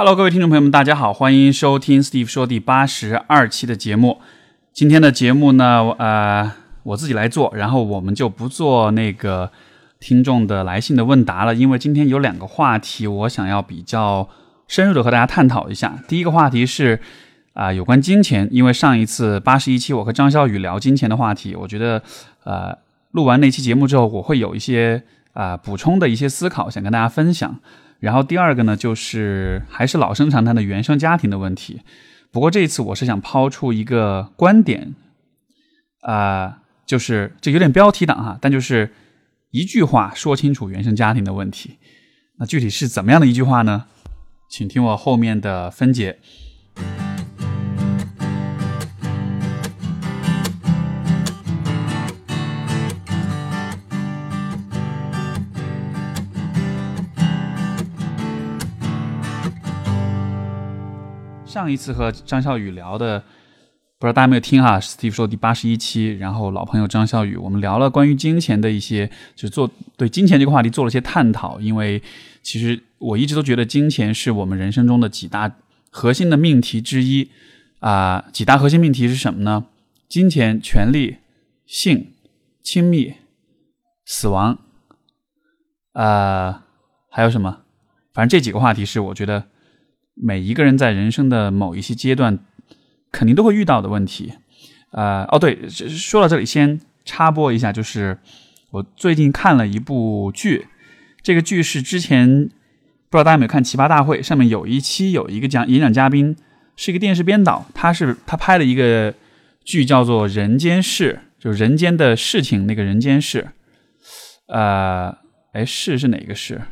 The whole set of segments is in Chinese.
Hello，各位听众朋友们，大家好，欢迎收听 Steve 说第八十二期的节目。今天的节目呢，呃，我自己来做，然后我们就不做那个听众的来信的问答了，因为今天有两个话题，我想要比较深入的和大家探讨一下。第一个话题是啊、有关金钱，因为上一次八十一期我和张小雨聊金钱的话题，我觉得呃，录完那期节目之后，我会有一些啊、补充的一些思考，想跟大家分享。然后第二个呢，就是还是老生常谈的原生家庭的问题。不过这一次我是想抛出一个观点，啊、就是这有点标题党哈，但就是一句话说清楚原生家庭的问题。那具体是怎么样的一句话呢？请听我后面的分解。上一次和张笑宇聊的，不知道大家有没有听哈？Steve 说第八十一期，然后老朋友张笑宇，我们聊了关于金钱的一些，就是做对金钱这个话题做了些探讨。因为其实我一直都觉得金钱是我们人生中的几大核心的命题之一啊、几大核心命题是什么呢？金钱、权力、性、亲密、死亡，啊，还有什么？反正这几个话题是我觉得。每一个人在人生的某一些阶段，肯定都会遇到的问题。呃，哦，对，说到这里，先插播一下，就是我最近看了一部剧，这个剧是之前不知道大家有没有看《奇葩大会》，上面有一期有一个讲演讲嘉宾是一个电视编导，他是他拍了一个剧叫做《人间事》，就是人间的事情那个人间事。呃，哎，事是哪个事？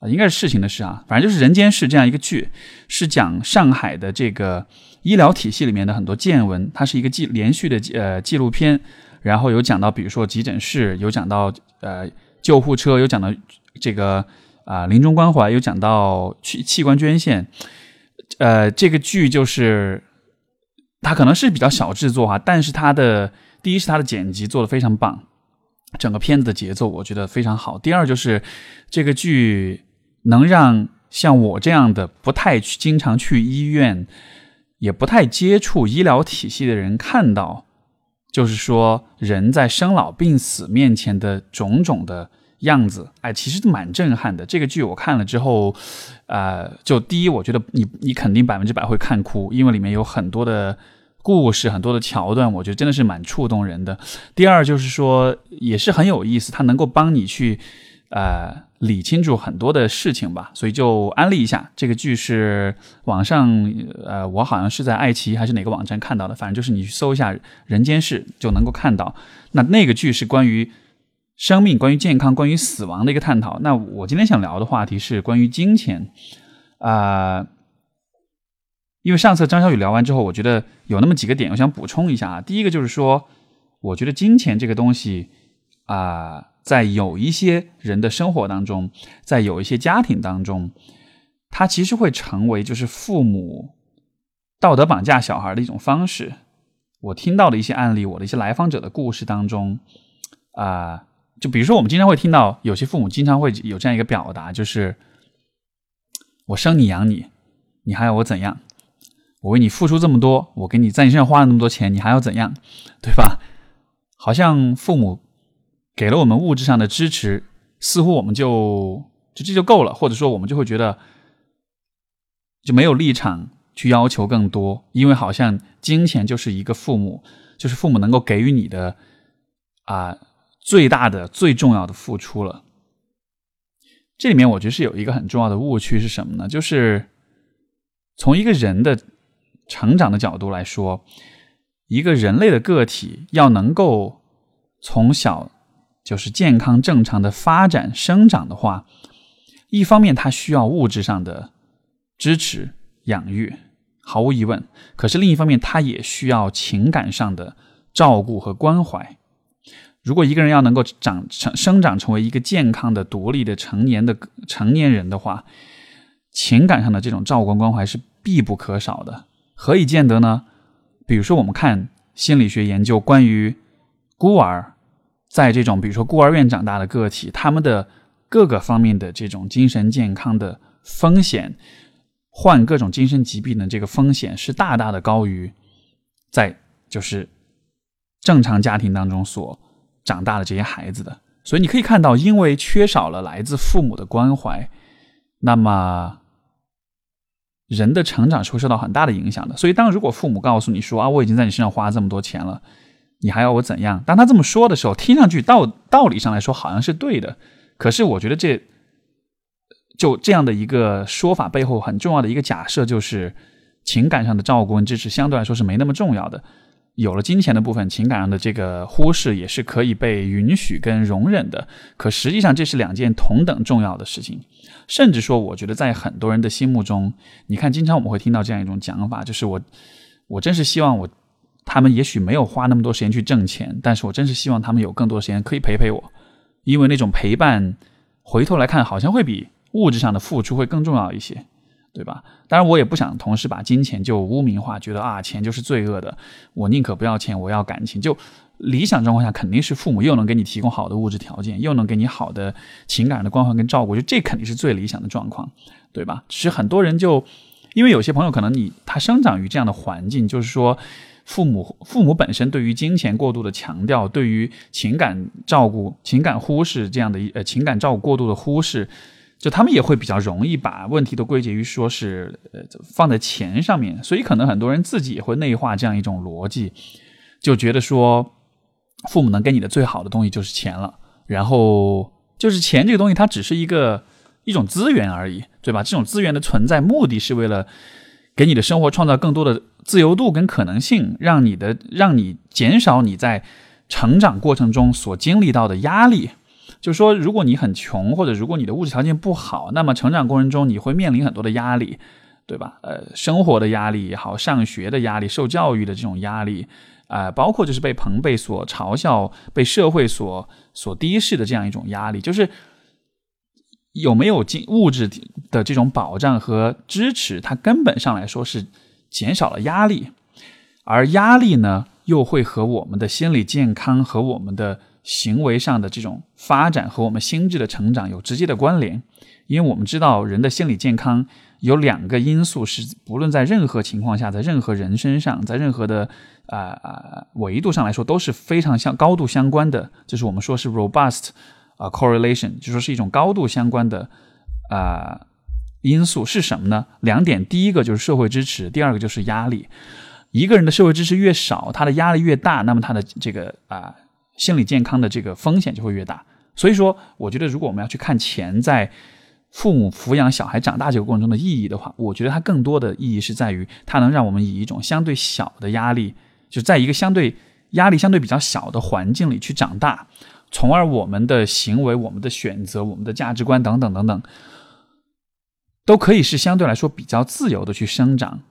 啊，应该是事情的事啊，反正就是《人间世》这样一个剧，是讲上海的这个医疗体系里面的很多见闻。它是一个记连续的呃纪录片，然后有讲到，比如说急诊室，有讲到呃救护车，有讲到这个啊、临终关怀，有讲到器器官捐献。呃，这个剧就是它可能是比较小制作哈，但是它的第一是它的剪辑做的非常棒，整个片子的节奏我觉得非常好。第二就是这个剧。能让像我这样的不太去经常去医院，也不太接触医疗体系的人看到，就是说人在生老病死面前的种种的样子，哎，其实蛮震撼的。这个剧我看了之后，呃，就第一，我觉得你你肯定百分之百会看哭，因为里面有很多的故事，很多的桥段，我觉得真的是蛮触动人的。第二就是说，也是很有意思，它能够帮你去，呃。理清楚很多的事情吧，所以就安利一下这个剧是网上，呃，我好像是在爱奇艺还是哪个网站看到的，反正就是你去搜一下《人间世》就能够看到。那那个剧是关于生命、关于健康、关于死亡的一个探讨。那我今天想聊的话题是关于金钱，啊、因为上次张小雨聊完之后，我觉得有那么几个点，我想补充一下啊。第一个就是说，我觉得金钱这个东西啊。在有一些人的生活当中，在有一些家庭当中，它其实会成为就是父母道德绑架小孩的一种方式。我听到的一些案例，我的一些来访者的故事当中，啊、就比如说我们经常会听到有些父母经常会有这样一个表达，就是我生你养你，你还要我怎样？我为你付出这么多，我给你在你身上花了那么多钱，你还要怎样？对吧？好像父母。给了我们物质上的支持，似乎我们就就这就够了，或者说我们就会觉得就没有立场去要求更多，因为好像金钱就是一个父母，就是父母能够给予你的啊、最大的、最重要的付出了。这里面我觉得是有一个很重要的误区是什么呢？就是从一个人的成长的角度来说，一个人类的个体要能够从小。就是健康正常的发展生长的话，一方面它需要物质上的支持养育，毫无疑问。可是另一方面，它也需要情感上的照顾和关怀。如果一个人要能够长成生长成为一个健康的、独立的成年的成年人的话，情感上的这种照顾关怀是必不可少的。何以见得呢？比如说，我们看心理学研究关于孤儿。在这种比如说孤儿院长大的个体，他们的各个方面的这种精神健康的风险，患各种精神疾病的这个风险是大大的高于在就是正常家庭当中所长大的这些孩子的。所以你可以看到，因为缺少了来自父母的关怀，那么人的成长是会受到很大的影响的。所以，当如果父母告诉你说啊，我已经在你身上花这么多钱了，你还要我怎样？当他这么说的时候，听上去道道理上来说好像是对的。可是，我觉得这就这样的一个说法背后很重要的一个假设，就是情感上的照顾跟支持相对来说是没那么重要的。有了金钱的部分，情感上的这个忽视也是可以被允许跟容忍的。可实际上，这是两件同等重要的事情。甚至说，我觉得在很多人的心目中，你看，经常我们会听到这样一种讲法，就是我，我真是希望我，他们也许没有花那么多时间去挣钱，但是我真是希望他们有更多时间可以陪陪我，因为那种陪伴，回头来看，好像会比物质上的付出会更重要一些。对吧？当然，我也不想同时把金钱就污名化，觉得啊，钱就是罪恶的。我宁可不要钱，我要感情。就理想状况下，肯定是父母又能给你提供好的物质条件，又能给你好的情感的关怀跟照顾，就这肯定是最理想的状况，对吧？其实很多人就因为有些朋友可能你他生长于这样的环境，就是说父母父母本身对于金钱过度的强调，对于情感照顾、情感忽视这样的一呃情感照顾过度的忽视。就他们也会比较容易把问题都归结于说是呃放在钱上面，所以可能很多人自己也会内化这样一种逻辑，就觉得说父母能给你的最好的东西就是钱了，然后就是钱这个东西它只是一个一种资源而已，对吧？这种资源的存在目的是为了给你的生活创造更多的自由度跟可能性，让你的让你减少你在成长过程中所经历到的压力。就说，如果你很穷，或者如果你的物质条件不好，那么成长过程中你会面临很多的压力，对吧？呃，生活的压力也好，上学的压力，受教育的这种压力，啊，包括就是被朋辈所嘲笑、被社会所所低视的这样一种压力，就是有没有经物质的这种保障和支持，它根本上来说是减少了压力，而压力呢，又会和我们的心理健康和我们的。行为上的这种发展和我们心智的成长有直接的关联，因为我们知道人的心理健康有两个因素是不论在任何情况下，在任何人身上，在任何的啊啊维度上来说都是非常相高度相关的，就是我们说是 robust 啊 correlation，就说是一种高度相关的啊因素是什么呢？两点，第一个就是社会支持，第二个就是压力。一个人的社会支持越少，他的压力越大，那么他的这个啊。心理健康的这个风险就会越大，所以说，我觉得如果我们要去看钱在父母抚养小孩长大这个过程中的意义的话，我觉得它更多的意义是在于它能让我们以一种相对小的压力，就在一个相对压力相对比较小的环境里去长大，从而我们的行为、我们的选择、我们的价值观等等等等，都可以是相对来说比较自由的去生长，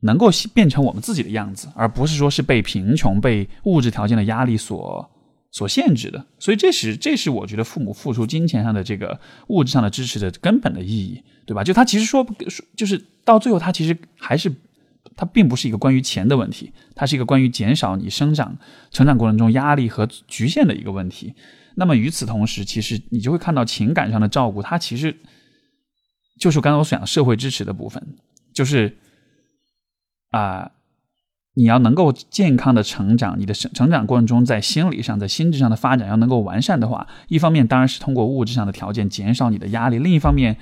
能够变成我们自己的样子，而不是说是被贫穷、被物质条件的压力所。所限制的，所以这是这是我觉得父母付出金钱上的这个物质上的支持的根本的意义，对吧？就他其实说说，就是到最后，他其实还是他并不是一个关于钱的问题，它是一个关于减少你生长成长过程中压力和局限的一个问题。那么与此同时，其实你就会看到情感上的照顾，它其实就是刚才我讲的社会支持的部分，就是啊。你要能够健康的成长，你的成成长过程中，在心理上、在心智上的发展要能够完善的话，一方面当然是通过物质上的条件减少你的压力，另一方面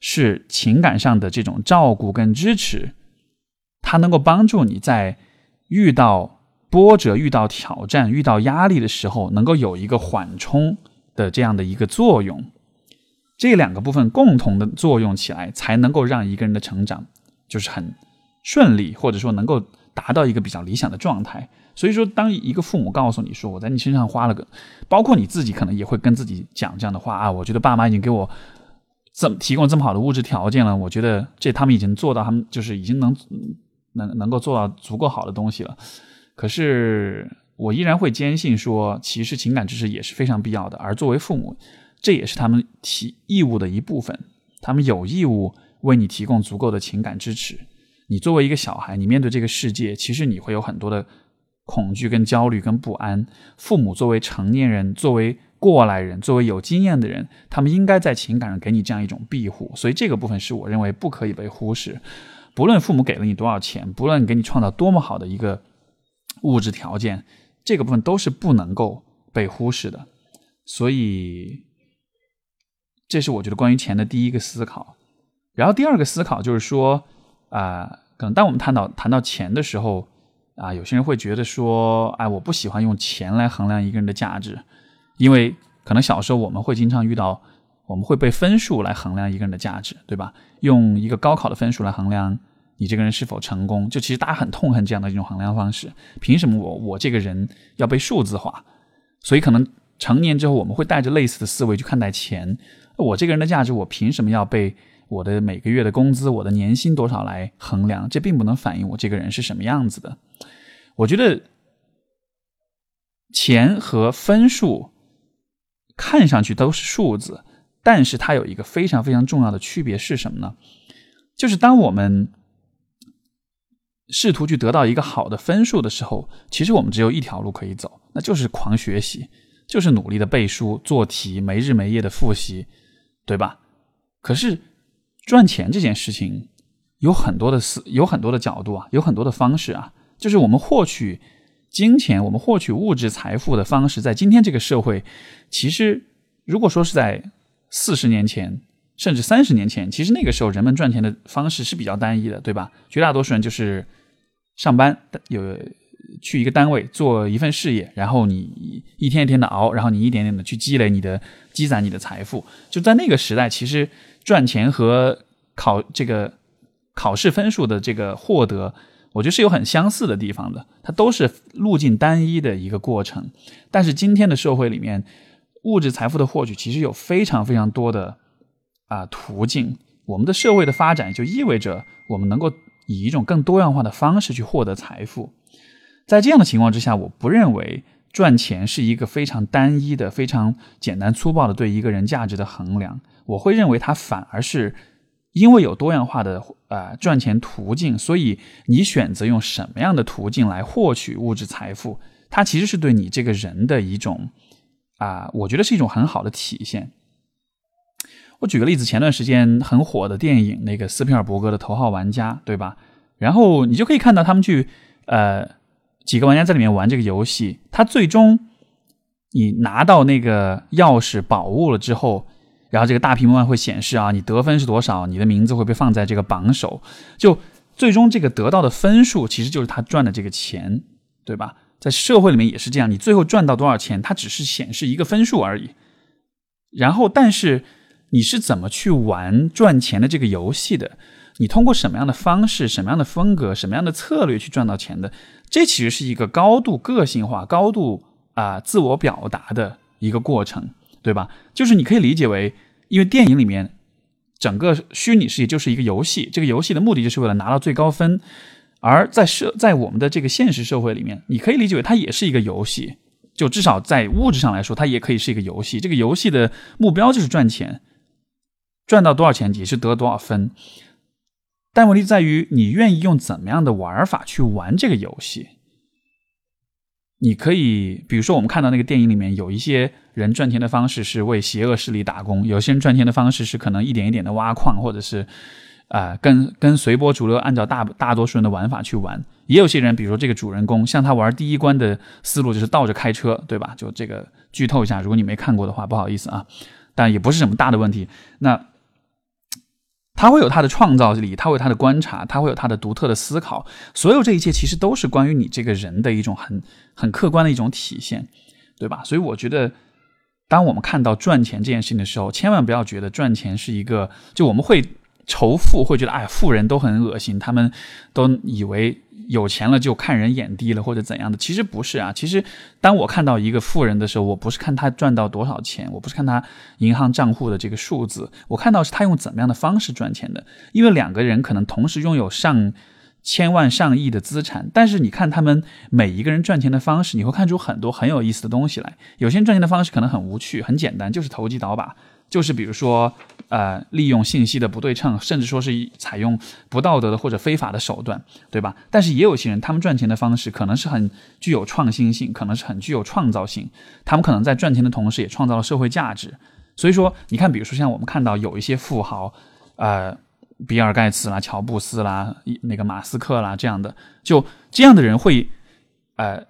是情感上的这种照顾跟支持，它能够帮助你在遇到波折、遇到挑战、遇到压力的时候，能够有一个缓冲的这样的一个作用。这两个部分共同的作用起来，才能够让一个人的成长就是很顺利，或者说能够。达到一个比较理想的状态，所以说，当一个父母告诉你说我在你身上花了个，包括你自己可能也会跟自己讲这样的话啊，我觉得爸妈已经给我这么提供这么好的物质条件了，我觉得这他们已经做到，他们就是已经能能能够做到足够好的东西了。可是我依然会坚信说，其实情感支持也是非常必要的，而作为父母，这也是他们提义务的一部分，他们有义务为你提供足够的情感支持。你作为一个小孩，你面对这个世界，其实你会有很多的恐惧、跟焦虑、跟不安。父母作为成年人，作为过来人，作为有经验的人，他们应该在情感上给你这样一种庇护。所以这个部分是我认为不可以被忽视。不论父母给了你多少钱，不论给你创造多么好的一个物质条件，这个部分都是不能够被忽视的。所以，这是我觉得关于钱的第一个思考。然后第二个思考就是说，啊，可能当我们谈到谈到钱的时候，啊，有些人会觉得说，哎，我不喜欢用钱来衡量一个人的价值，因为可能小时候我们会经常遇到，我们会被分数来衡量一个人的价值，对吧？用一个高考的分数来衡量你这个人是否成功，就其实大家很痛恨这样的一种衡量方式。凭什么我我这个人要被数字化？所以可能成年之后，我们会带着类似的思维去看待钱。我这个人的价值，我凭什么要被？我的每个月的工资，我的年薪多少来衡量，这并不能反映我这个人是什么样子的。我觉得钱和分数看上去都是数字，但是它有一个非常非常重要的区别是什么呢？就是当我们试图去得到一个好的分数的时候，其实我们只有一条路可以走，那就是狂学习，就是努力的背书、做题、没日没夜的复习，对吧？可是。赚钱这件事情有很多的思，有很多的角度啊，有很多的方式啊。就是我们获取金钱，我们获取物质财富的方式，在今天这个社会，其实如果说是在四十年前，甚至三十年前，其实那个时候人们赚钱的方式是比较单一的，对吧？绝大多数人就是上班，有去一个单位做一份事业，然后你一天一天的熬，然后你一点点的去积累你的积攒你的财富。就在那个时代，其实。赚钱和考这个考试分数的这个获得，我觉得是有很相似的地方的，它都是路径单一的一个过程。但是今天的社会里面，物质财富的获取其实有非常非常多的啊途径。我们的社会的发展就意味着我们能够以一种更多样化的方式去获得财富。在这样的情况之下，我不认为赚钱是一个非常单一的、非常简单粗暴的对一个人价值的衡量。我会认为它反而是因为有多样化的呃赚钱途径，所以你选择用什么样的途径来获取物质财富，它其实是对你这个人的一种啊，我觉得是一种很好的体现。我举个例子，前段时间很火的电影那个斯皮尔伯格的《头号玩家》，对吧？然后你就可以看到他们去呃几个玩家在里面玩这个游戏，他最终你拿到那个钥匙宝物了之后。然后这个大屏幕上会显示啊，你得分是多少，你的名字会被放在这个榜首，就最终这个得到的分数其实就是他赚的这个钱，对吧？在社会里面也是这样，你最后赚到多少钱，它只是显示一个分数而已。然后，但是你是怎么去玩赚钱的这个游戏的？你通过什么样的方式、什么样的风格、什么样的策略去赚到钱的？这其实是一个高度个性化、高度啊自我表达的一个过程。对吧？就是你可以理解为，因为电影里面整个虚拟世界就是一个游戏，这个游戏的目的就是为了拿到最高分。而在社在我们的这个现实社会里面，你可以理解为它也是一个游戏，就至少在物质上来说，它也可以是一个游戏。这个游戏的目标就是赚钱，赚到多少钱也是得多少分。但问题在于，你愿意用怎么样的玩法去玩这个游戏？你可以，比如说，我们看到那个电影里面有一些人赚钱的方式是为邪恶势力打工，有些人赚钱的方式是可能一点一点的挖矿，或者是，啊，跟跟随波逐流，按照大大多数人的玩法去玩。也有些人，比如说这个主人公，像他玩第一关的思路就是倒着开车，对吧？就这个剧透一下，如果你没看过的话，不好意思啊，但也不是什么大的问题。那。他会有他的创造力，他会有他的观察，他会有他的独特的思考。所有这一切其实都是关于你这个人的一种很很客观的一种体现，对吧？所以我觉得，当我们看到赚钱这件事情的时候，千万不要觉得赚钱是一个就我们会仇富，会觉得哎，富人都很恶心，他们都以为。有钱了就看人眼低了，或者怎样的？其实不是啊。其实，当我看到一个富人的时候，我不是看他赚到多少钱，我不是看他银行账户的这个数字，我看到是他用怎么样的方式赚钱的。因为两个人可能同时拥有上千万、上亿的资产，但是你看他们每一个人赚钱的方式，你会看出很多很有意思的东西来。有些人赚钱的方式可能很无趣、很简单，就是投机倒把。就是比如说。呃，利用信息的不对称，甚至说是采用不道德的或者非法的手段，对吧？但是也有些人，他们赚钱的方式可能是很具有创新性，可能是很具有创造性。他们可能在赚钱的同时，也创造了社会价值。所以说，你看，比如说像我们看到有一些富豪，呃，比尔盖茨啦、乔布斯啦、那个马斯克啦这样的，就这样的人会，呃。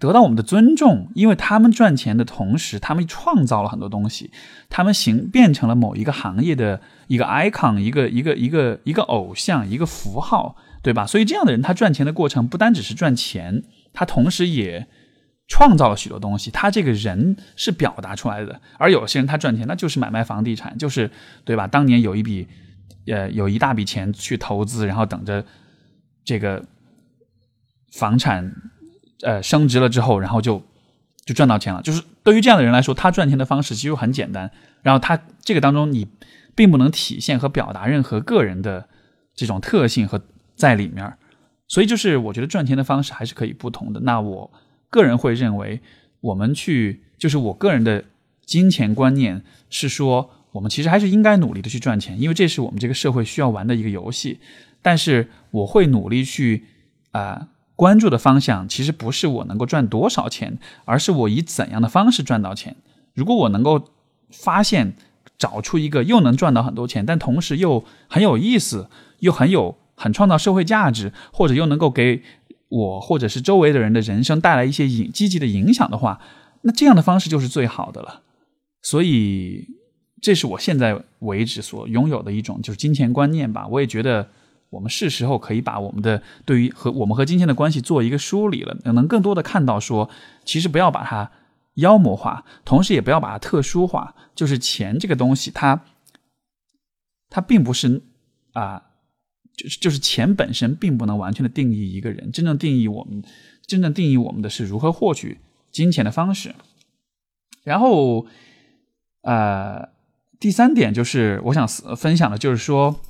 得到我们的尊重，因为他们赚钱的同时，他们创造了很多东西，他们形变成了某一个行业的一个 icon，一个一个一个一个偶像，一个符号，对吧？所以这样的人，他赚钱的过程不单只是赚钱，他同时也创造了许多东西。他这个人是表达出来的。而有些人他赚钱，那就是买卖房地产，就是对吧？当年有一笔，呃，有一大笔钱去投资，然后等着这个房产。呃，升值了之后，然后就就赚到钱了。就是对于这样的人来说，他赚钱的方式其实很简单。然后他这个当中，你并不能体现和表达任何个人的这种特性和在里面。所以，就是我觉得赚钱的方式还是可以不同的。那我个人会认为，我们去就是我个人的金钱观念是说，我们其实还是应该努力的去赚钱，因为这是我们这个社会需要玩的一个游戏。但是我会努力去啊。关注的方向其实不是我能够赚多少钱，而是我以怎样的方式赚到钱。如果我能够发现、找出一个又能赚到很多钱，但同时又很有意思、又很有很创造社会价值，或者又能够给我或者是周围的人的人生带来一些影积极的影响的话，那这样的方式就是最好的了。所以，这是我现在为止所拥有的一种就是金钱观念吧。我也觉得。我们是时候可以把我们的对于和我们和金钱的关系做一个梳理了，能更多的看到说，其实不要把它妖魔化，同时也不要把它特殊化。就是钱这个东西，它它并不是啊，就是就是钱本身并不能完全的定义一个人，真正定义我们，真正定义我们的是如何获取金钱的方式。然后，呃，第三点就是我想分享的，就是说。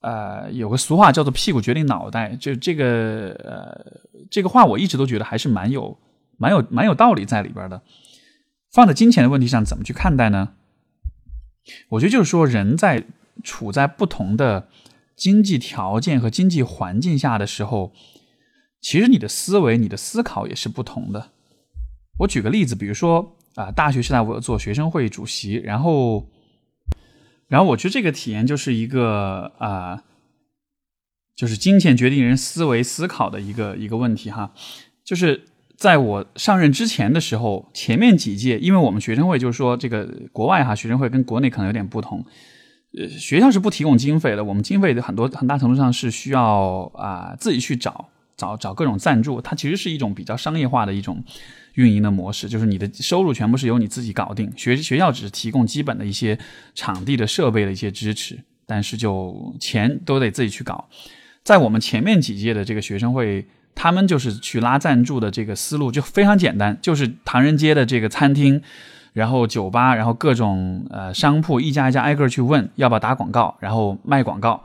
呃，有个俗话叫做“屁股决定脑袋”，就这个呃，这个话我一直都觉得还是蛮有、蛮有、蛮有道理在里边的。放在金钱的问题上，怎么去看待呢？我觉得就是说，人在处在不同的经济条件和经济环境下的时候，其实你的思维、你的思考也是不同的。我举个例子，比如说啊，大学时代我做学生会主席，然后。然后我觉得这个体验就是一个啊，就是金钱决定人思维思考的一个一个问题哈。就是在我上任之前的时候，前面几届，因为我们学生会就是说这个国外哈学生会跟国内可能有点不同，呃，学校是不提供经费的，我们经费的很多很大程度上是需要啊自己去找找找各种赞助，它其实是一种比较商业化的一种。运营的模式就是你的收入全部是由你自己搞定，学学校只是提供基本的一些场地的设备的一些支持，但是就钱都得自己去搞。在我们前面几届的这个学生会，他们就是去拉赞助的这个思路就非常简单，就是唐人街的这个餐厅，然后酒吧，然后各种呃商铺，一家一家挨个去问要不要打广告，然后卖广告。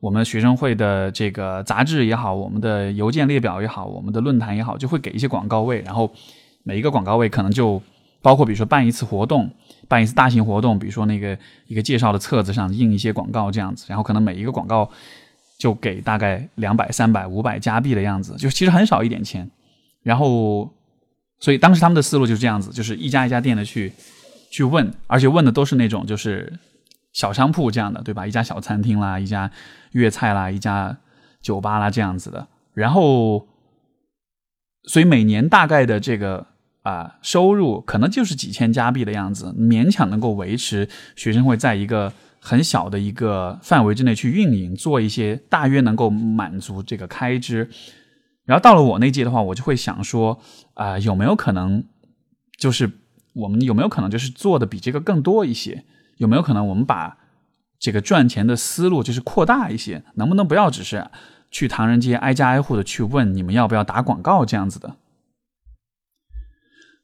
我们学生会的这个杂志也好，我们的邮件列表也好，我们的论坛也好，就会给一些广告位，然后。每一个广告位可能就包括，比如说办一次活动，办一次大型活动，比如说那个一个介绍的册子上印一些广告这样子，然后可能每一个广告就给大概两百、三百、五百加币的样子，就其实很少一点钱。然后，所以当时他们的思路就是这样子，就是一家一家店的去去问，而且问的都是那种就是小商铺这样的，对吧？一家小餐厅啦，一家粤菜啦，一家酒吧啦这样子的。然后，所以每年大概的这个。啊，收入可能就是几千加币的样子，勉强能够维持学生会在一个很小的一个范围之内去运营，做一些大约能够满足这个开支。然后到了我那届的话，我就会想说，啊，有没有可能，就是我们有没有可能就是做的比这个更多一些？有没有可能我们把这个赚钱的思路就是扩大一些？能不能不要只是去唐人街挨家挨户的去问你们要不要打广告这样子的？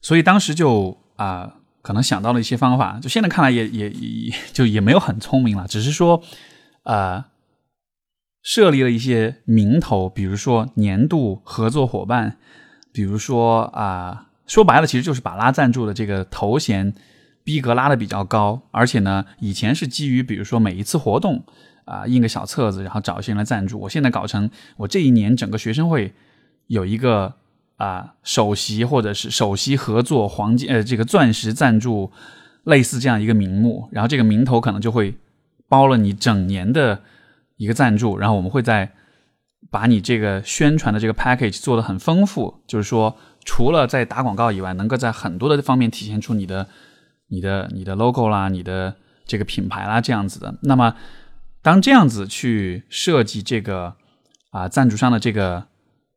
所以当时就啊，可能想到了一些方法，就现在看来也也也就也没有很聪明了，只是说，呃，设立了一些名头，比如说年度合作伙伴，比如说啊，说白了其实就是把拉赞助的这个头衔逼格拉的比较高，而且呢，以前是基于比如说每一次活动啊印个小册子，然后找一些人来赞助。我现在搞成我这一年整个学生会有一个啊首席或者是首席合作黄金呃这个钻石赞助类似这样一个名目，然后这个名头可能就会包了你整年的一个赞助，然后我们会在把你这个宣传的这个 package 做的很丰富，就是说除了在打广告以外，能够在很多的方面体现出你的。你的你的 logo 啦，你的这个品牌啦，这样子的。那么，当这样子去设计这个啊赞助商的这个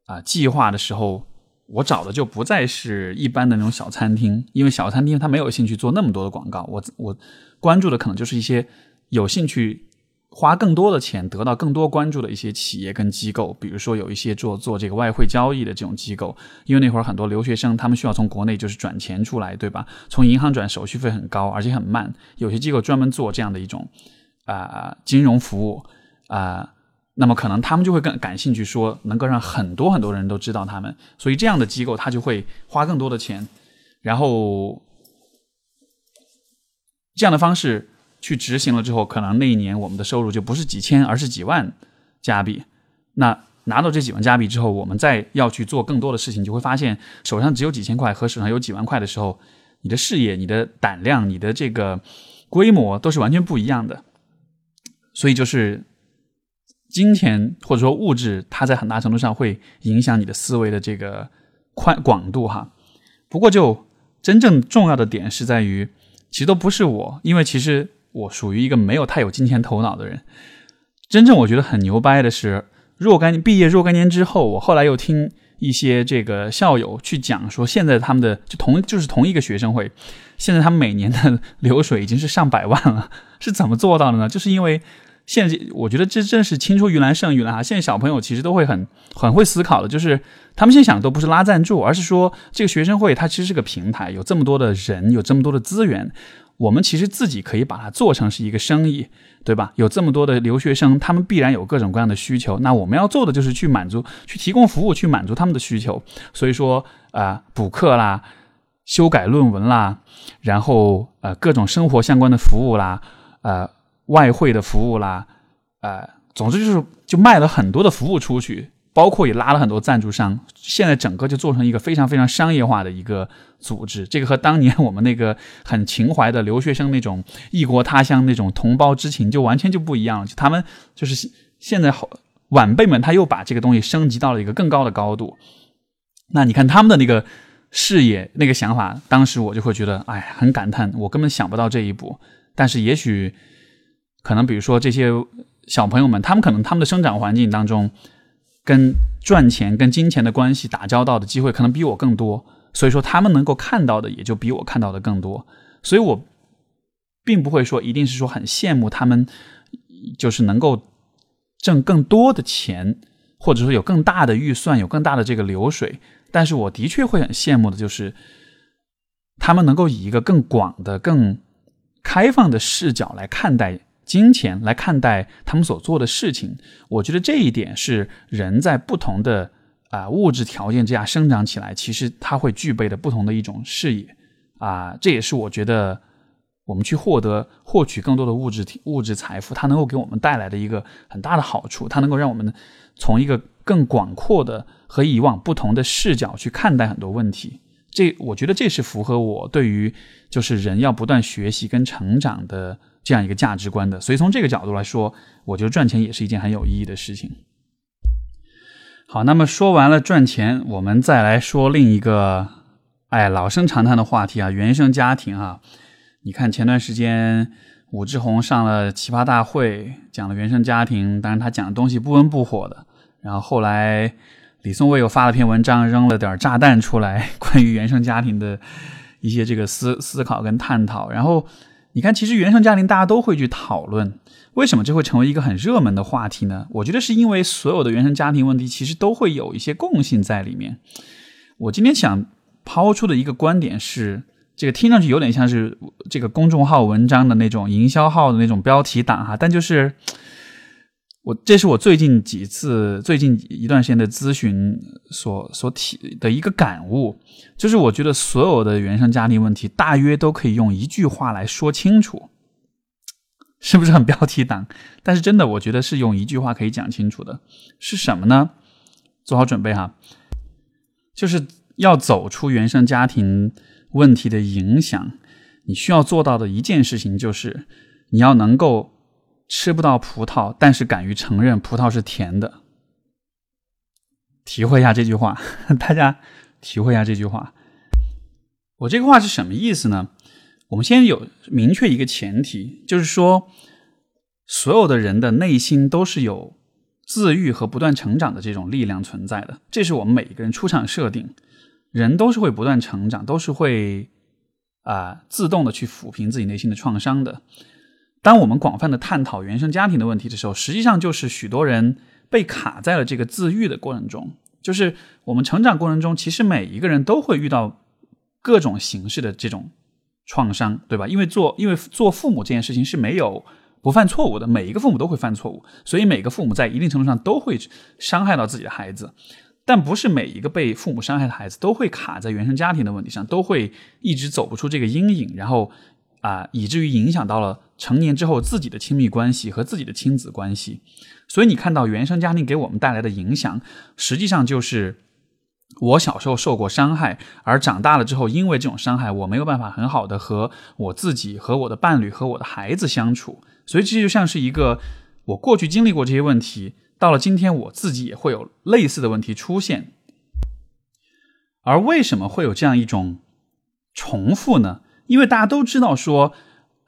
啊计划的时候，我找的就不再是一般的那种小餐厅，因为小餐厅他没有兴趣做那么多的广告。我我关注的可能就是一些有兴趣。花更多的钱得到更多关注的一些企业跟机构，比如说有一些做做这个外汇交易的这种机构，因为那会儿很多留学生他们需要从国内就是转钱出来，对吧？从银行转手续费很高，而且很慢。有些机构专门做这样的一种啊金融服务啊，那么可能他们就会更感兴趣，说能够让很多很多人都知道他们，所以这样的机构他就会花更多的钱，然后这样的方式。去执行了之后，可能那一年我们的收入就不是几千，而是几万加币。那拿到这几万加币之后，我们再要去做更多的事情，就会发现手上只有几千块和手上有几万块的时候，你的视野、你的胆量、你的这个规模都是完全不一样的。所以就是金钱或者说物质，它在很大程度上会影响你的思维的这个宽广度哈。不过就真正重要的点是在于，其实都不是我，因为其实。我属于一个没有太有金钱头脑的人。真正我觉得很牛掰的是，若干毕业若干年之后，我后来又听一些这个校友去讲说，现在他们的就同就是同一个学生会，现在他们每年的 流水已经是上百万了，是怎么做到的呢？就是因为现在我觉得这正是青出于蓝胜于蓝啊！现在小朋友其实都会很很会思考的，就是他们现在想都不是拉赞助，而是说这个学生会它其实是个平台，有这么多的人，有这么多的资源。我们其实自己可以把它做成是一个生意，对吧？有这么多的留学生，他们必然有各种各样的需求。那我们要做的就是去满足、去提供服务，去满足他们的需求。所以说，啊，补课啦，修改论文啦，然后呃，各种生活相关的服务啦，呃，外汇的服务啦，呃，总之就是就卖了很多的服务出去。包括也拉了很多赞助商，现在整个就做成一个非常非常商业化的一个组织。这个和当年我们那个很情怀的留学生那种异国他乡那种同胞之情就完全就不一样了。就他们就是现在好晚辈们，他又把这个东西升级到了一个更高的高度。那你看他们的那个视野、那个想法，当时我就会觉得，哎，很感叹，我根本想不到这一步。但是也许可能，比如说这些小朋友们，他们可能他们的生长环境当中。跟赚钱、跟金钱的关系打交道的机会可能比我更多，所以说他们能够看到的也就比我看到的更多，所以我并不会说一定是说很羡慕他们，就是能够挣更多的钱，或者说有更大的预算、有更大的这个流水，但是我的确会很羡慕的就是他们能够以一个更广的、更开放的视角来看待。金钱来看待他们所做的事情，我觉得这一点是人在不同的啊物质条件之下生长起来，其实他会具备的不同的一种视野啊，这也是我觉得我们去获得获取更多的物质物质财富，它能够给我们带来的一个很大的好处，它能够让我们从一个更广阔的和以往不同的视角去看待很多问题。这我觉得这是符合我对于就是人要不断学习跟成长的。这样一个价值观的，所以从这个角度来说，我觉得赚钱也是一件很有意义的事情。好，那么说完了赚钱，我们再来说另一个，哎，老生常谈的话题啊，原生家庭啊。你看前段时间武志红上了奇葩大会，讲了原生家庭，当然他讲的东西不温不火的。然后后来李松蔚又发了篇文章，扔了点炸弹出来，关于原生家庭的一些这个思思考跟探讨，然后。你看，其实原生家庭大家都会去讨论，为什么这会成为一个很热门的话题呢？我觉得是因为所有的原生家庭问题其实都会有一些共性在里面。我今天想抛出的一个观点是，这个听上去有点像是这个公众号文章的那种营销号的那种标题党哈，但就是我这是我最近几次、最近一段时间的咨询所所体的一个感悟，就是我觉得所有的原生家庭问题大约都可以用一句话来说清楚，是不是很标题党？但是真的，我觉得是用一句话可以讲清楚的，是什么呢？做好准备哈，就是要走出原生家庭问题的影响，你需要做到的一件事情就是你要能够。吃不到葡萄，但是敢于承认葡萄是甜的。体会一下这句话，大家体会一下这句话。我这个话是什么意思呢？我们先有明确一个前提，就是说，所有的人的内心都是有自愈和不断成长的这种力量存在的。这是我们每一个人出场设定，人都是会不断成长，都是会啊自动的去抚平自己内心的创伤的。当我们广泛的探讨原生家庭的问题的时候，实际上就是许多人被卡在了这个自愈的过程中。就是我们成长过程中，其实每一个人都会遇到各种形式的这种创伤，对吧？因为做因为做父母这件事情是没有不犯错误的，每一个父母都会犯错误，所以每个父母在一定程度上都会伤害到自己的孩子。但不是每一个被父母伤害的孩子都会卡在原生家庭的问题上，都会一直走不出这个阴影，然后。啊，以至于影响到了成年之后自己的亲密关系和自己的亲子关系。所以你看到原生家庭给我们带来的影响，实际上就是我小时候受过伤害，而长大了之后，因为这种伤害，我没有办法很好的和我自己、和我的伴侣、和我的孩子相处。所以这就像是一个我过去经历过这些问题，到了今天我自己也会有类似的问题出现。而为什么会有这样一种重复呢？因为大家都知道，说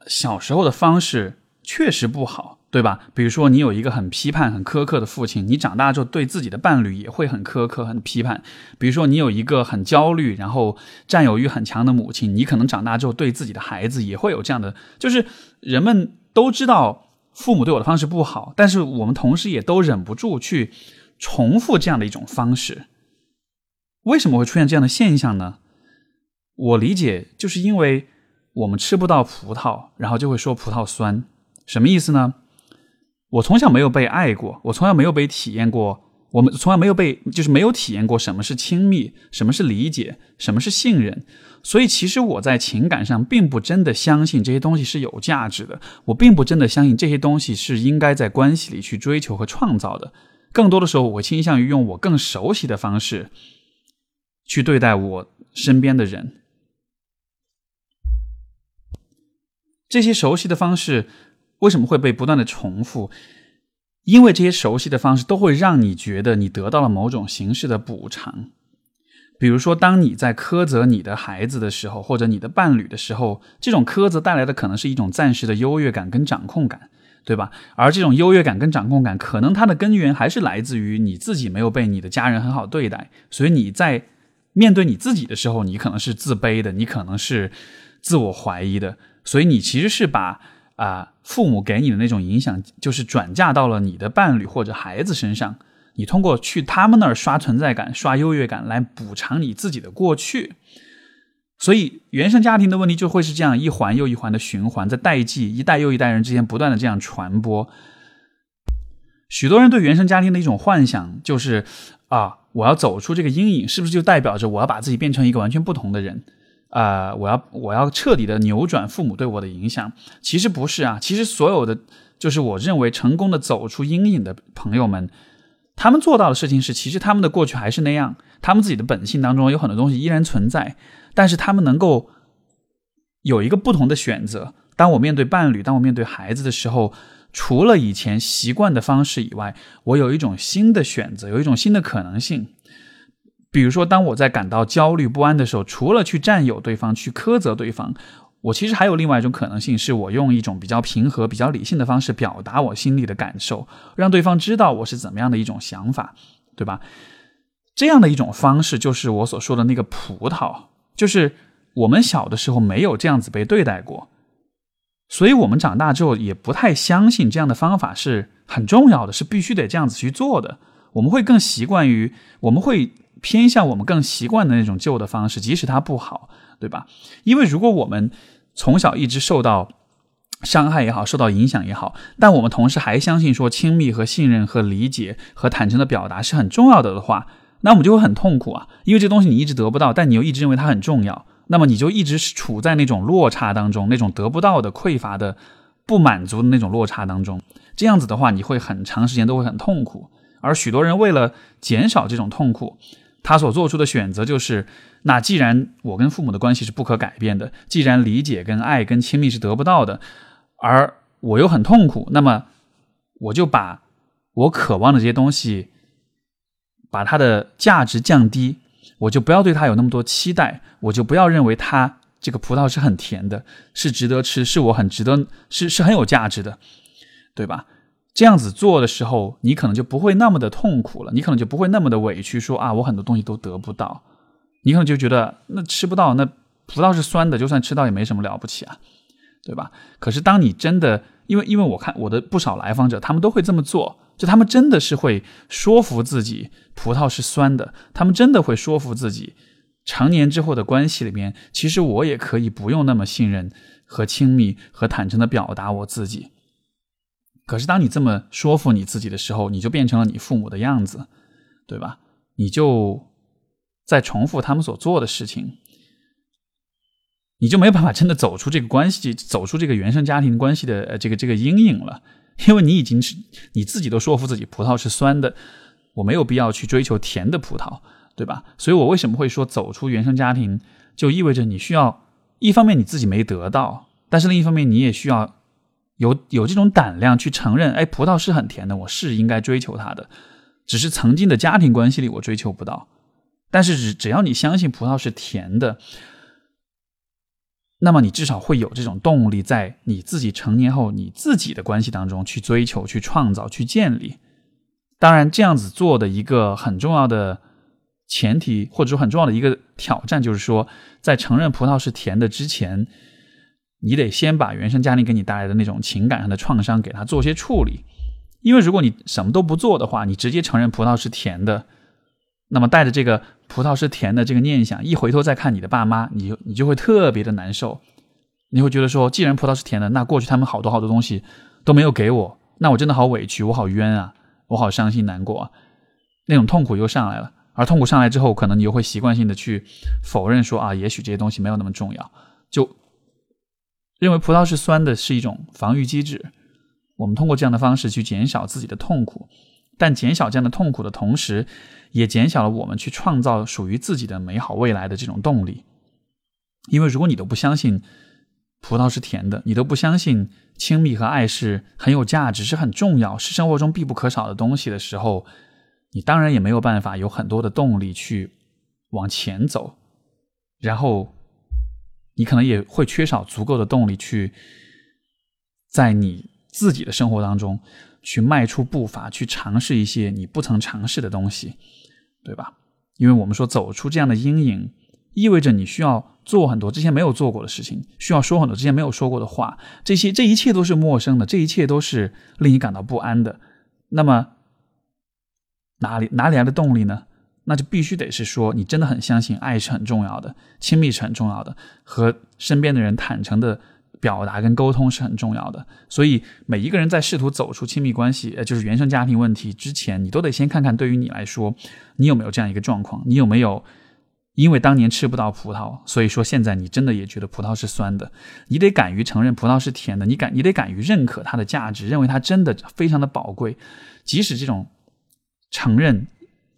小时候的方式确实不好，对吧？比如说，你有一个很批判、很苛刻的父亲，你长大之后对自己的伴侣也会很苛刻、很批判。比如说，你有一个很焦虑、然后占有欲很强的母亲，你可能长大之后对自己的孩子也会有这样的。就是人们都知道父母对我的方式不好，但是我们同时也都忍不住去重复这样的一种方式。为什么会出现这样的现象呢？我理解，就是因为我们吃不到葡萄，然后就会说葡萄酸，什么意思呢？我从小没有被爱过，我从来没有被体验过，我们从来没有被，就是没有体验过什么是亲密，什么是理解，什么是信任。所以，其实我在情感上并不真的相信这些东西是有价值的，我并不真的相信这些东西是应该在关系里去追求和创造的。更多的时候，我倾向于用我更熟悉的方式去对待我身边的人。这些熟悉的方式为什么会被不断的重复？因为这些熟悉的方式都会让你觉得你得到了某种形式的补偿。比如说，当你在苛责你的孩子的时候，或者你的伴侣的时候，这种苛责带来的可能是一种暂时的优越感跟掌控感，对吧？而这种优越感跟掌控感，可能它的根源还是来自于你自己没有被你的家人很好对待，所以你在面对你自己的时候，你可能是自卑的，你可能是自我怀疑的。所以你其实是把啊父母给你的那种影响，就是转嫁到了你的伴侣或者孩子身上。你通过去他们那儿刷存在感、刷优越感来补偿你自己的过去。所以原生家庭的问题就会是这样一环又一环的循环，在代际一代又一代人之间不断的这样传播。许多人对原生家庭的一种幻想就是啊，我要走出这个阴影，是不是就代表着我要把自己变成一个完全不同的人？啊，我要我要彻底的扭转父母对我的影响，其实不是啊，其实所有的就是我认为成功的走出阴影的朋友们，他们做到的事情是，其实他们的过去还是那样，他们自己的本性当中有很多东西依然存在，但是他们能够有一个不同的选择。当我面对伴侣，当我面对孩子的时候，除了以前习惯的方式以外，我有一种新的选择，有一种新的可能性。比如说，当我在感到焦虑不安的时候，除了去占有对方、去苛责对方，我其实还有另外一种可能性，是我用一种比较平和、比较理性的方式表达我心里的感受，让对方知道我是怎么样的一种想法，对吧？这样的一种方式，就是我所说的那个葡萄，就是我们小的时候没有这样子被对待过，所以我们长大之后也不太相信这样的方法是很重要的，是必须得这样子去做的。我们会更习惯于，我们会。偏向我们更习惯的那种旧的方式，即使它不好，对吧？因为如果我们从小一直受到伤害也好，受到影响也好，但我们同时还相信说亲密和信任和理解和坦诚的表达是很重要的的话，那我们就会很痛苦啊，因为这东西你一直得不到，但你又一直认为它很重要，那么你就一直处在那种落差当中，那种得不到的匮乏的不满足的那种落差当中，这样子的话，你会很长时间都会很痛苦，而许多人为了减少这种痛苦。他所做出的选择就是：那既然我跟父母的关系是不可改变的，既然理解跟爱跟亲密是得不到的，而我又很痛苦，那么我就把我渴望的这些东西，把它的价值降低，我就不要对它有那么多期待，我就不要认为它这个葡萄是很甜的，是值得吃，是我很值得，是是很有价值的，对吧？这样子做的时候，你可能就不会那么的痛苦了，你可能就不会那么的委屈，说啊，我很多东西都得不到，你可能就觉得那吃不到，那葡萄是酸的，就算吃到也没什么了不起啊，对吧？可是当你真的，因为因为我看我的不少来访者，他们都会这么做，就他们真的是会说服自己葡萄是酸的，他们真的会说服自己，成年之后的关系里面，其实我也可以不用那么信任和亲密和坦诚的表达我自己。可是，当你这么说服你自己的时候，你就变成了你父母的样子，对吧？你就在重复他们所做的事情，你就没有办法真的走出这个关系，走出这个原生家庭关系的呃这个这个阴影了，因为你已经是你自己都说服自己，葡萄是酸的，我没有必要去追求甜的葡萄，对吧？所以我为什么会说走出原生家庭，就意味着你需要一方面你自己没得到，但是另一方面你也需要。有有这种胆量去承认，哎，葡萄是很甜的，我是应该追求它的，只是曾经的家庭关系里我追求不到。但是只只要你相信葡萄是甜的，那么你至少会有这种动力，在你自己成年后你自己的关系当中去追求、去创造、去建立。当然，这样子做的一个很重要的前提，或者说很重要的一个挑战，就是说，在承认葡萄是甜的之前。你得先把原生家庭给你带来的那种情感上的创伤给他做些处理，因为如果你什么都不做的话，你直接承认葡萄是甜的，那么带着这个葡萄是甜的这个念想，一回头再看你的爸妈，你就你就会特别的难受，你会觉得说，既然葡萄是甜的，那过去他们好多好多东西都没有给我，那我真的好委屈，我好冤啊，我好伤心难过。啊，那种痛苦又上来了，而痛苦上来之后，可能你又会习惯性的去否认说啊，也许这些东西没有那么重要，就。认为葡萄是酸的是一种防御机制，我们通过这样的方式去减少自己的痛苦，但减少这样的痛苦的同时，也减少了我们去创造属于自己的美好未来的这种动力。因为如果你都不相信葡萄是甜的，你都不相信亲密和爱是很有价值、是很重要、是生活中必不可少的东西的时候，你当然也没有办法有很多的动力去往前走，然后。你可能也会缺少足够的动力去在你自己的生活当中去迈出步伐，去尝试一些你不曾尝试的东西，对吧？因为我们说走出这样的阴影，意味着你需要做很多之前没有做过的事情，需要说很多之前没有说过的话，这些这一切都是陌生的，这一切都是令你感到不安的。那么哪里哪里来的动力呢？那就必须得是说，你真的很相信爱是很重要的，亲密是很重要的，和身边的人坦诚的表达跟沟通是很重要的。所以，每一个人在试图走出亲密关系，呃，就是原生家庭问题之前，你都得先看看，对于你来说，你有没有这样一个状况？你有没有因为当年吃不到葡萄，所以说现在你真的也觉得葡萄是酸的？你得敢于承认葡萄是甜的，你敢，你得敢于认可它的价值，认为它真的非常的宝贵，即使这种承认。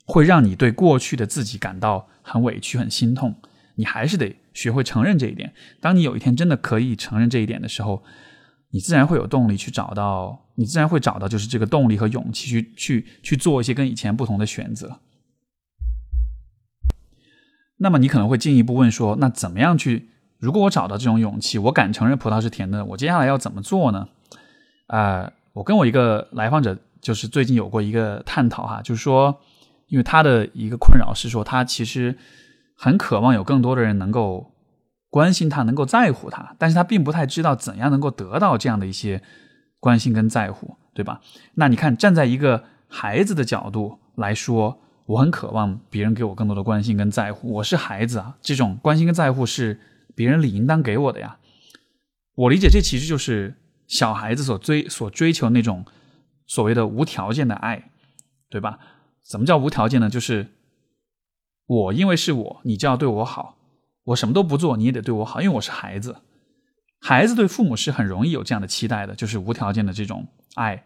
会让你对过去的自己感到很委屈、很心痛，你还是得学会承认这一点。当你有一天真的可以承认这一点的时候，你自然会有动力去找到，你自然会找到就是这个动力和勇气去去去做一些跟以前不同的选择。那么你可能会进一步问说，那怎么样去？如果我找到这种勇气，我敢承认葡萄是甜的，我接下来要怎么做呢？啊，我跟我一个来访者就是最近有过一个探讨哈，就是说。因为他的一个困扰是说，他其实很渴望有更多的人能够关心他，能够在乎他，但是他并不太知道怎样能够得到这样的一些关心跟在乎，对吧？那你看，站在一个孩子的角度来说，我很渴望别人给我更多的关心跟在乎，我是孩子啊，这种关心跟在乎是别人理应当给我的呀。我理解，这其实就是小孩子所追所追求那种所谓的无条件的爱，对吧？怎么叫无条件呢？就是我因为是我，你就要对我好，我什么都不做，你也得对我好，因为我是孩子。孩子对父母是很容易有这样的期待的，就是无条件的这种爱。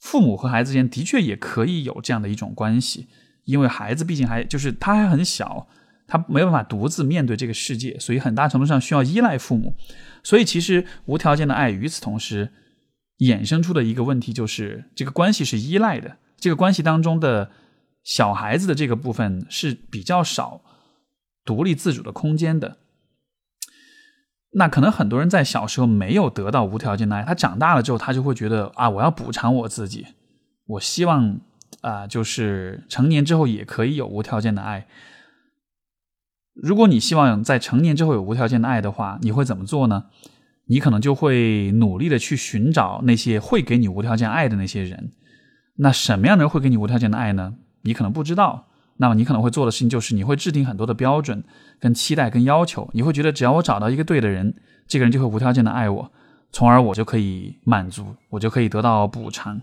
父母和孩子间的确也可以有这样的一种关系，因为孩子毕竟还就是他还很小，他没有办法独自面对这个世界，所以很大程度上需要依赖父母。所以其实无条件的爱与此同时衍生出的一个问题就是，这个关系是依赖的，这个关系当中的小孩子的这个部分是比较少独立自主的空间的。那可能很多人在小时候没有得到无条件的爱，他长大了之后，他就会觉得啊，我要补偿我自己，我希望啊，就是成年之后也可以有无条件的爱。如果你希望在成年之后有无条件的爱的话，你会怎么做呢？你可能就会努力的去寻找那些会给你无条件爱的那些人。那什么样的人会给你无条件的爱呢？你可能不知道。那么你可能会做的事情就是，你会制定很多的标准、跟期待、跟要求。你会觉得，只要我找到一个对的人，这个人就会无条件的爱我，从而我就可以满足，我就可以得到补偿。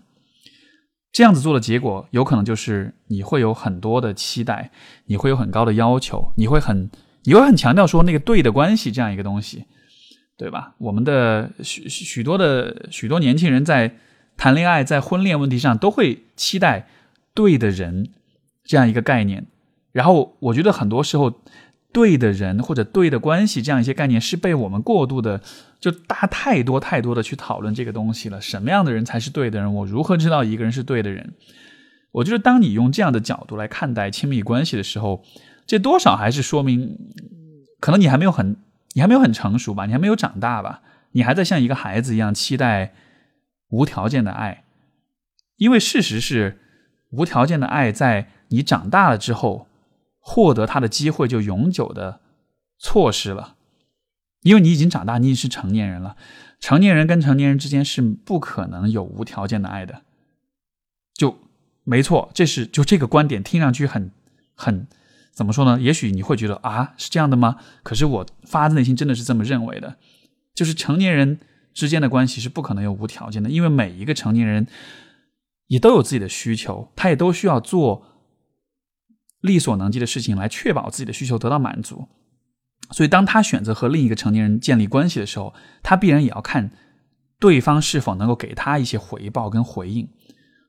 这样子做的结果，有可能就是你会有很多的期待，你会有很高的要求，你会很你会很强调说那个对的关系这样一个东西，对吧？我们的许许多的许多年轻人在谈恋爱、在婚恋问题上，都会期待对的人。这样一个概念，然后我觉得很多时候，对的人或者对的关系这样一些概念是被我们过度的，就大太多太多的去讨论这个东西了。什么样的人才是对的人？我如何知道一个人是对的人？我觉得当你用这样的角度来看待亲密关系的时候，这多少还是说明，可能你还没有很，你还没有很成熟吧，你还没有长大吧，你还在像一个孩子一样期待无条件的爱，因为事实是无条件的爱在。你长大了之后，获得他的机会就永久的错失了，因为你已经长大，你已经是成年人了。成年人跟成年人之间是不可能有无条件的爱的，就没错。这是就这个观点听上去很很怎么说呢？也许你会觉得啊，是这样的吗？可是我发自内心真的是这么认为的，就是成年人之间的关系是不可能有无条件的，因为每一个成年人也都有自己的需求，他也都需要做。力所能及的事情来确保自己的需求得到满足，所以当他选择和另一个成年人建立关系的时候，他必然也要看对方是否能够给他一些回报跟回应。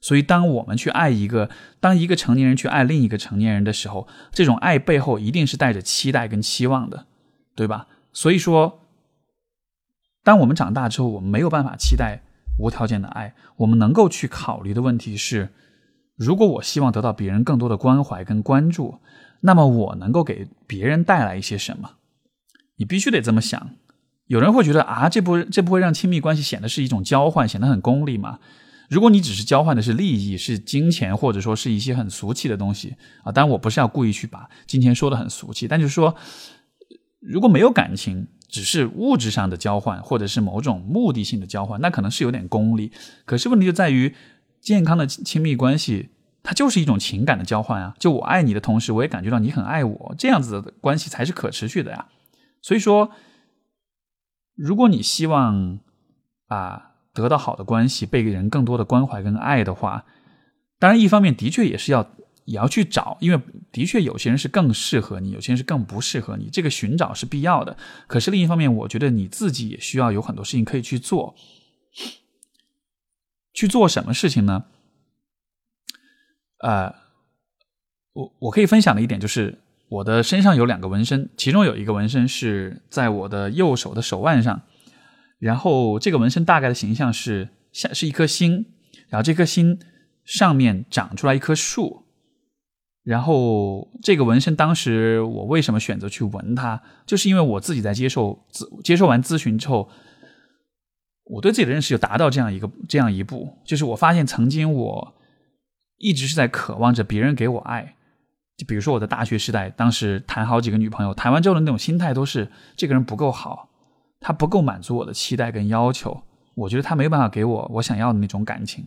所以，当我们去爱一个，当一个成年人去爱另一个成年人的时候，这种爱背后一定是带着期待跟期望的，对吧？所以说，当我们长大之后，我们没有办法期待无条件的爱，我们能够去考虑的问题是。如果我希望得到别人更多的关怀跟关注，那么我能够给别人带来一些什么？你必须得这么想。有人会觉得啊，这不这不会让亲密关系显得是一种交换，显得很功利吗？如果你只是交换的是利益，是金钱，或者说是一些很俗气的东西啊，当然我不是要故意去把金钱说的很俗气，但就是说，如果没有感情，只是物质上的交换，或者是某种目的性的交换，那可能是有点功利。可是问题就在于。健康的亲密关系，它就是一种情感的交换啊！就我爱你的同时，我也感觉到你很爱我，这样子的关系才是可持续的呀。所以说，如果你希望啊得到好的关系，被人更多的关怀跟爱的话，当然一方面的确也是要也要去找，因为的确有些人是更适合你，有些人是更不适合你，这个寻找是必要的。可是另一方面，我觉得你自己也需要有很多事情可以去做。去做什么事情呢？呃，我我可以分享的一点就是，我的身上有两个纹身，其中有一个纹身是在我的右手的手腕上，然后这个纹身大概的形象是像是一颗心，然后这颗心上面长出来一棵树，然后这个纹身当时我为什么选择去纹它，就是因为我自己在接受咨接受完咨询之后。我对自己的认识就达到这样一个这样一步，就是我发现曾经我一直是在渴望着别人给我爱，就比如说我的大学时代，当时谈好几个女朋友，谈完之后的那种心态都是这个人不够好，他不够满足我的期待跟要求，我觉得他没有办法给我我想要的那种感情，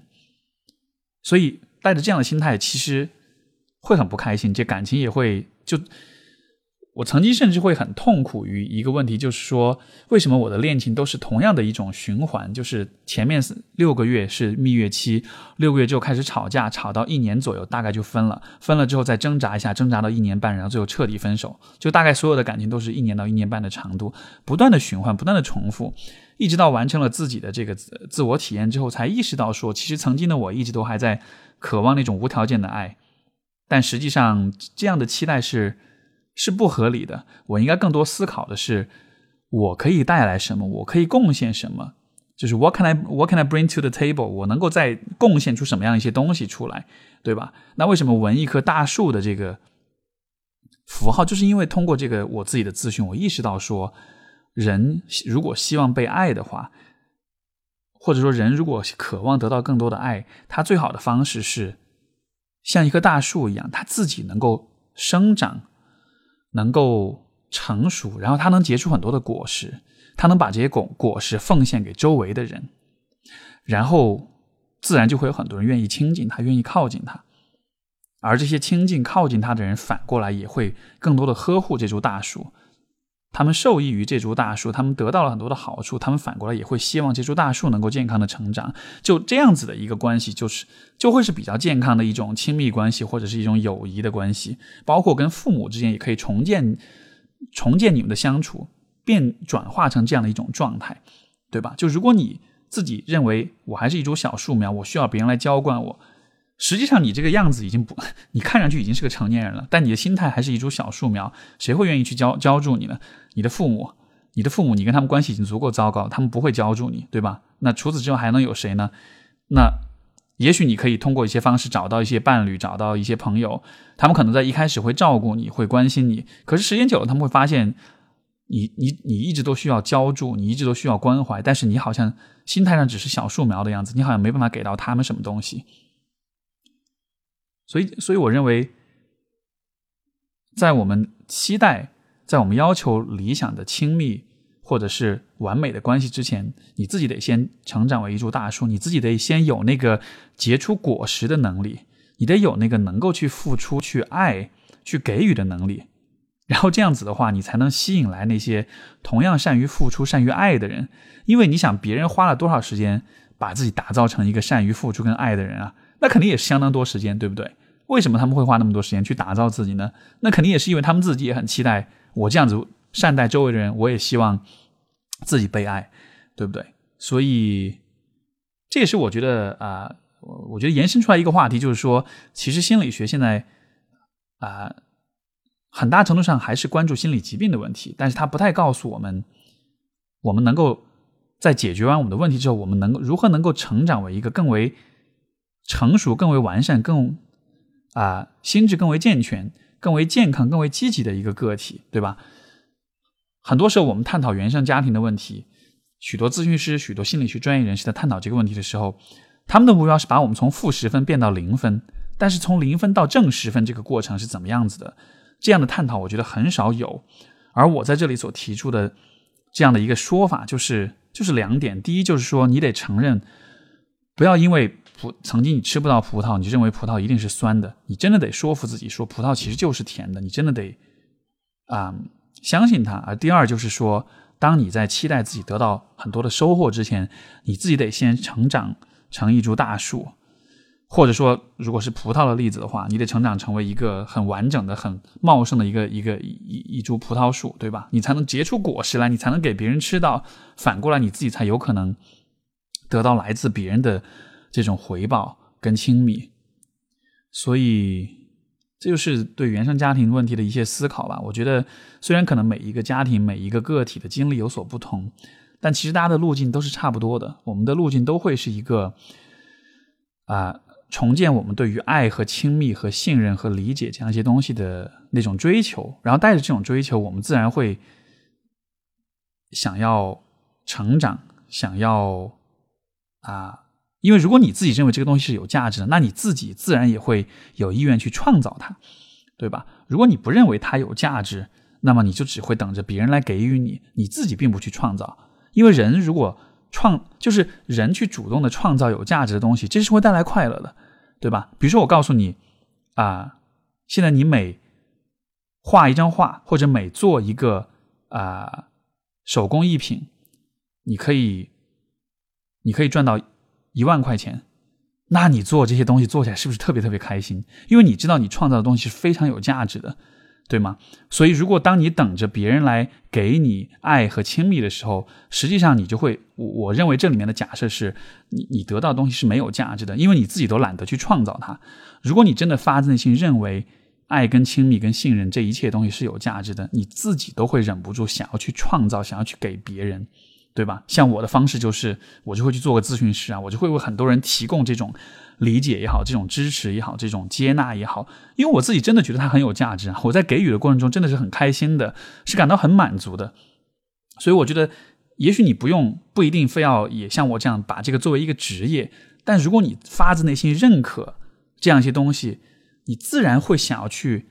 所以带着这样的心态，其实会很不开心，这感情也会就我曾经甚至会很痛苦于一个问题，就是说，为什么我的恋情都是同样的一种循环？就是前面六个月是蜜月期，六个月之后开始吵架，吵到一年左右，大概就分了。分了之后再挣扎一下，挣扎到一年半，然后最后彻底分手。就大概所有的感情都是一年到一年半的长度，不断的循环，不断的重复，一直到完成了自己的这个自我体验之后，才意识到说，其实曾经的我一直都还在渴望那种无条件的爱，但实际上这样的期待是。是不合理的。我应该更多思考的是，我可以带来什么？我可以贡献什么？就是 What can I What can I bring to the table？我能够再贡献出什么样一些东西出来，对吧？那为什么纹一棵大树的这个符号，就是因为通过这个我自己的咨询，我意识到说，人如果希望被爱的话，或者说人如果渴望得到更多的爱，他最好的方式是像一棵大树一样，它自己能够生长。能够成熟，然后它能结出很多的果实，它能把这些果果实奉献给周围的人，然后自然就会有很多人愿意亲近它，愿意靠近它，而这些亲近靠近它的人，反过来也会更多的呵护这株大树。他们受益于这株大树，他们得到了很多的好处，他们反过来也会希望这株大树能够健康的成长。就这样子的一个关系，就是就会是比较健康的一种亲密关系，或者是一种友谊的关系。包括跟父母之间也可以重建，重建你们的相处，变转化成这样的一种状态，对吧？就如果你自己认为我还是一株小树苗，我需要别人来浇灌我。实际上，你这个样子已经不，你看上去已经是个成年人了，但你的心态还是一株小树苗，谁会愿意去浇浇住你呢？你的父母，你的父母，你跟他们关系已经足够糟糕，他们不会浇住你，对吧？那除此之外还能有谁呢？那也许你可以通过一些方式找到一些伴侣，找到一些朋友，他们可能在一开始会照顾你，会关心你，可是时间久了，他们会发现，你你你一直都需要浇筑，你一直都需要关怀，但是你好像心态上只是小树苗的样子，你好像没办法给到他们什么东西。所以，所以我认为，在我们期待、在我们要求理想的亲密或者是完美的关系之前，你自己得先成长为一株大树，你自己得先有那个结出果实的能力，你得有那个能够去付出、去爱、去给予的能力。然后这样子的话，你才能吸引来那些同样善于付出、善于爱的人。因为你想，别人花了多少时间把自己打造成一个善于付出跟爱的人啊？那肯定也是相当多时间，对不对？为什么他们会花那么多时间去打造自己呢？那肯定也是因为他们自己也很期待我这样子善待周围的人，我也希望自己被爱，对不对？所以这也是我觉得啊，我觉得延伸出来一个话题，就是说，其实心理学现在啊，很大程度上还是关注心理疾病的问题，但是他不太告诉我们，我们能够在解决完我们的问题之后，我们能如何能够成长为一个更为成熟、更为完善、更啊，心智更为健全、更为健康、更为积极的一个个体，对吧？很多时候，我们探讨原生家庭的问题，许多咨询师、许多心理学专业人士在探讨这个问题的时候，他们的目标是把我们从负十分变到零分。但是，从零分到正十分这个过程是怎么样子的？这样的探讨，我觉得很少有。而我在这里所提出的这样的一个说法，就是就是两点：第一，就是说你得承认，不要因为。葡曾经你吃不到葡萄，你认为葡萄一定是酸的。你真的得说服自己，说葡萄其实就是甜的。你真的得啊相信它。而第二就是说，当你在期待自己得到很多的收获之前，你自己得先成长成一株大树，或者说，如果是葡萄的例子的话，你得成长成为一个很完整的、很茂盛的一个一个一一株葡萄树，对吧？你才能结出果实来，你才能给别人吃到。反过来，你自己才有可能得到来自别人的。这种回报跟亲密，所以这就是对原生家庭问题的一些思考吧。我觉得，虽然可能每一个家庭、每一个个体的经历有所不同，但其实大家的路径都是差不多的。我们的路径都会是一个啊，重建我们对于爱和亲密和信任和理解这样一些东西的那种追求。然后带着这种追求，我们自然会想要成长，想要啊。因为如果你自己认为这个东西是有价值的，那你自己自然也会有意愿去创造它，对吧？如果你不认为它有价值，那么你就只会等着别人来给予你，你自己并不去创造。因为人如果创，就是人去主动的创造有价值的东西，这是会带来快乐的，对吧？比如说我告诉你，啊，现在你每画一张画，或者每做一个啊手工艺品，你可以你可以赚到一万块钱，那你做这些东西做起来是不是特别特别开心？因为你知道你创造的东西是非常有价值的。对吗？所以，如果当你等着别人来给你爱和亲密的时候，实际上你就会，我我认为这里面的假设是，你你得到东西是没有价值的，因为你自己都懒得去创造它。如果你真的发自内心认为爱跟亲密跟信任这一切东西是有价值的，你自己都会忍不住想要去创造，想要去给别人。对吧？像我的方式就是，我就会去做个咨询师啊，我就会为很多人提供这种理解也好，这种支持也好，这种接纳也好，因为我自己真的觉得它很有价值。我在给予的过程中真的是很开心的，是感到很满足的。所以我觉得，也许你不用，不一定非要也像我这样把这个作为一个职业，但如果你发自内心认可这样一些东西，你自然会想要去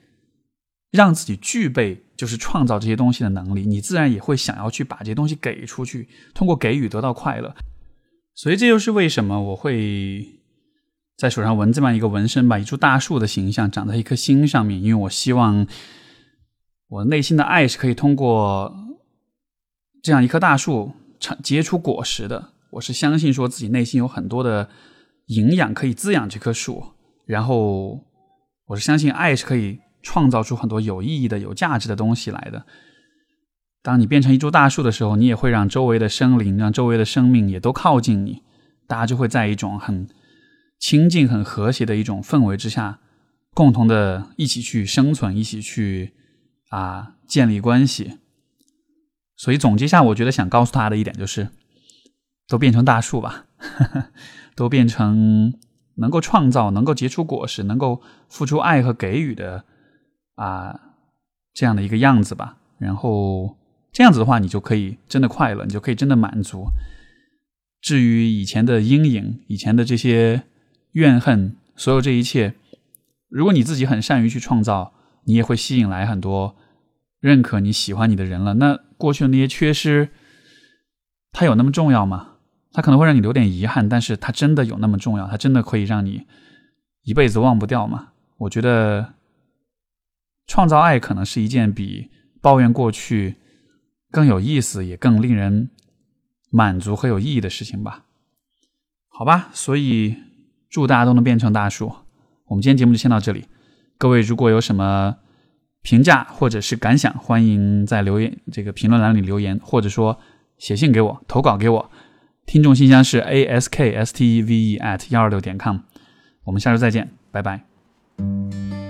让自己具备。就是创造这些东西的能力，你自然也会想要去把这些东西给出去，通过给予得到快乐。所以这就是为什么我会在手上纹这么一个纹身吧，一株大树的形象长在一颗心上面，因为我希望我内心的爱是可以通过这样一棵大树长结出果实的。我是相信说自己内心有很多的营养可以滋养这棵树，然后我是相信爱是可以。创造出很多有意义的、有价值的东西来的。当你变成一株大树的时候，你也会让周围的生灵、让周围的生命也都靠近你，大家就会在一种很亲近、很和谐的一种氛围之下，共同的一起去生存，一起去啊建立关系。所以总结下，我觉得想告诉他的一点就是：都变成大树吧，都变成能够创造、能够结出果实、能够付出爱和给予的。啊，这样的一个样子吧，然后这样子的话，你就可以真的快乐，你就可以真的满足。至于以前的阴影，以前的这些怨恨，所有这一切，如果你自己很善于去创造，你也会吸引来很多认可你喜欢你的人了。那过去的那些缺失，它有那么重要吗？它可能会让你留点遗憾，但是它真的有那么重要？它真的可以让你一辈子忘不掉吗？我觉得。创造爱可能是一件比抱怨过去更有意思，也更令人满足和有意义的事情吧？好吧，所以祝大家都能变成大树。我们今天节目就先到这里。各位如果有什么评价或者是感想，欢迎在留言这个评论栏里留言，或者说写信给我投稿给我。听众信箱是 a s k s t e v e at 幺二六点 com。我们下周再见，拜拜。